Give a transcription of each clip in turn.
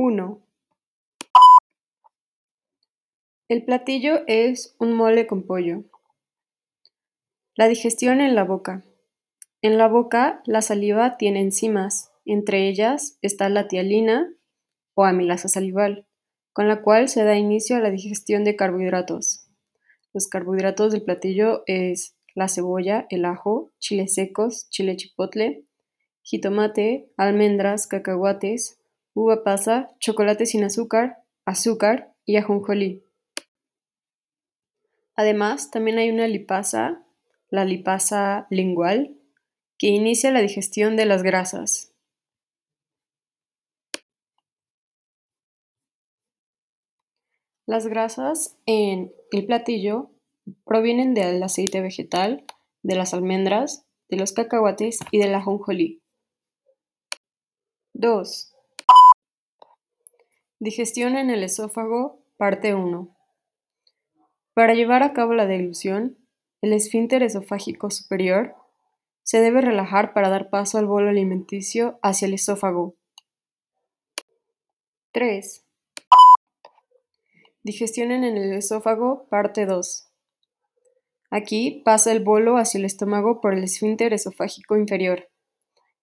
1. El platillo es un mole con pollo. La digestión en la boca. En la boca, la saliva tiene enzimas, entre ellas está la tialina o amilasa salival, con la cual se da inicio a la digestión de carbohidratos. Los carbohidratos del platillo es la cebolla, el ajo, chiles secos, chile chipotle, jitomate, almendras, cacahuates, uva pasa, chocolate sin azúcar, azúcar y ajonjolí. Además, también hay una lipasa, la lipasa lingual, que inicia la digestión de las grasas. Las grasas en el platillo provienen del aceite vegetal, de las almendras, de los cacahuates y del ajonjolí. 2. Digestión en el esófago, parte 1. Para llevar a cabo la deglución, el esfínter esofágico superior se debe relajar para dar paso al bolo alimenticio hacia el esófago. 3. Digestión en el esófago, parte 2. Aquí pasa el bolo hacia el estómago por el esfínter esofágico inferior.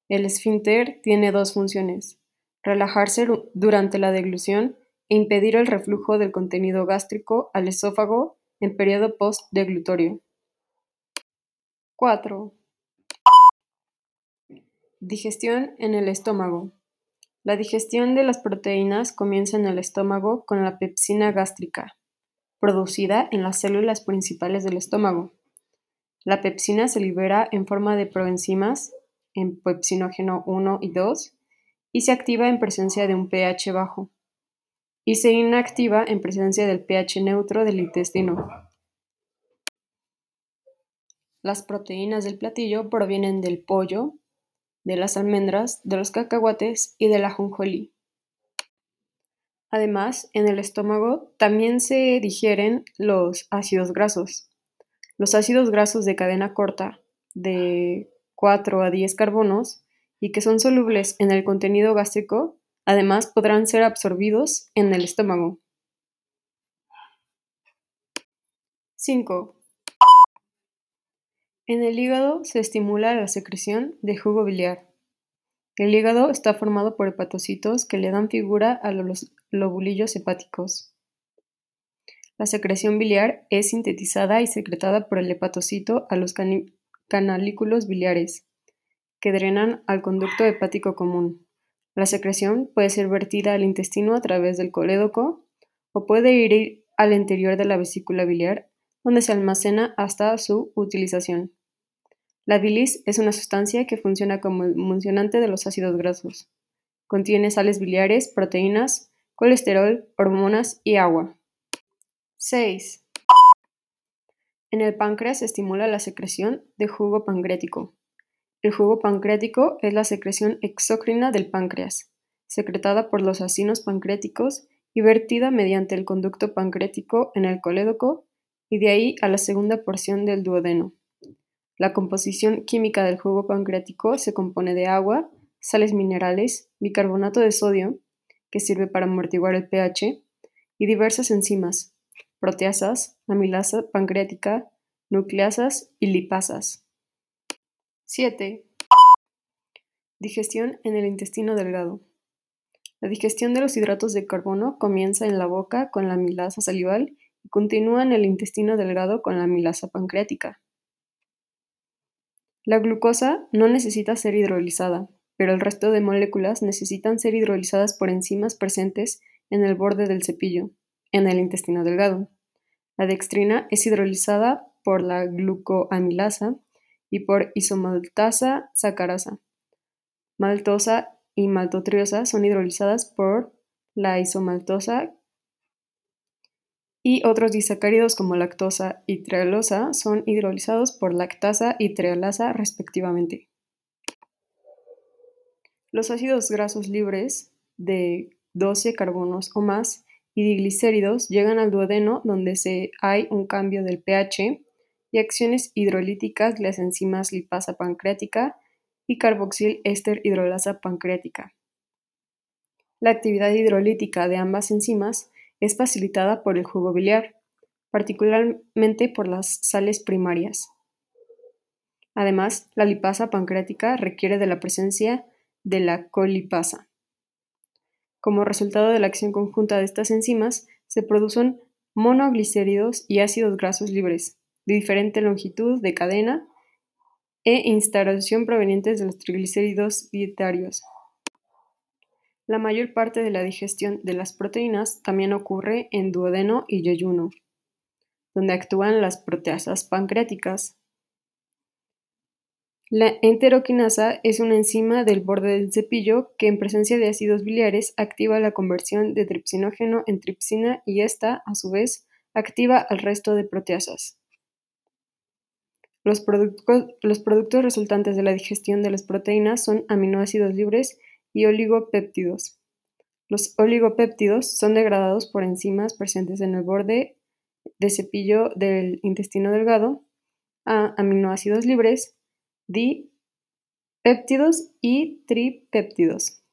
El esfínter tiene dos funciones relajarse durante la deglución e impedir el reflujo del contenido gástrico al esófago en periodo post-deglutorio. 4. Digestión en el estómago. La digestión de las proteínas comienza en el estómago con la pepsina gástrica, producida en las células principales del estómago. La pepsina se libera en forma de proenzimas en pepsinógeno 1 y 2 y se activa en presencia de un pH bajo, y se inactiva en presencia del pH neutro del intestino. Las proteínas del platillo provienen del pollo, de las almendras, de los cacahuates y del ajonjolí. Además, en el estómago también se digieren los ácidos grasos. Los ácidos grasos de cadena corta, de 4 a 10 carbonos, y que son solubles en el contenido gástrico, además podrán ser absorbidos en el estómago. 5. En el hígado se estimula la secreción de jugo biliar. El hígado está formado por hepatocitos que le dan figura a los lobulillos hepáticos. La secreción biliar es sintetizada y secretada por el hepatocito a los canalículos biliares que drenan al conducto hepático común. La secreción puede ser vertida al intestino a través del colédoco o puede ir al interior de la vesícula biliar, donde se almacena hasta su utilización. La bilis es una sustancia que funciona como emulsionante de los ácidos grasos. Contiene sales biliares, proteínas, colesterol, hormonas y agua. 6. En el páncreas se estimula la secreción de jugo pancreático. El jugo pancreático es la secreción exócrina del páncreas, secretada por los acinos pancreáticos y vertida mediante el conducto pancreático en el colédoco y de ahí a la segunda porción del duodeno. La composición química del jugo pancreático se compone de agua, sales minerales, bicarbonato de sodio, que sirve para amortiguar el pH, y diversas enzimas, proteasas, amilasa pancreática, nucleasas y lipasas. 7. Digestión en el intestino delgado. La digestión de los hidratos de carbono comienza en la boca con la amilasa salival y continúa en el intestino delgado con la amilasa pancreática. La glucosa no necesita ser hidrolizada, pero el resto de moléculas necesitan ser hidrolizadas por enzimas presentes en el borde del cepillo, en el intestino delgado. La dextrina es hidrolizada por la glucoamilasa y por isomaltasa sacarasa. Maltosa y maltotriosa son hidrolizadas por la isomaltosa y otros disacáridos como lactosa y trealosa son hidrolizados por lactasa y trealasa respectivamente. Los ácidos grasos libres de 12 carbonos o más y diglicéridos llegan al duodeno donde se hay un cambio del pH y acciones hidrolíticas de las enzimas lipasa pancreática y carboxil éster hidrolasa pancreática. La actividad hidrolítica de ambas enzimas es facilitada por el jugo biliar, particularmente por las sales primarias. Además, la lipasa pancreática requiere de la presencia de la colipasa. Como resultado de la acción conjunta de estas enzimas, se producen monoglicéridos y ácidos grasos libres, de diferente longitud de cadena e instalación provenientes de los triglicéridos dietarios. La mayor parte de la digestión de las proteínas también ocurre en duodeno y yeyuno, donde actúan las proteasas pancreáticas. La enteroquinasa es una enzima del borde del cepillo que en presencia de ácidos biliares activa la conversión de tripsinógeno en tripsina y esta, a su vez, activa al resto de proteasas. Los, productos resultantes de la digestión de las proteínas son aminoácidos libres y oligopéptidos. Los oligopéptidos son degradados por enzimas presentes en el borde de cepillo del intestino delgado a aminoácidos libres, dipéptidos y tripéptidos.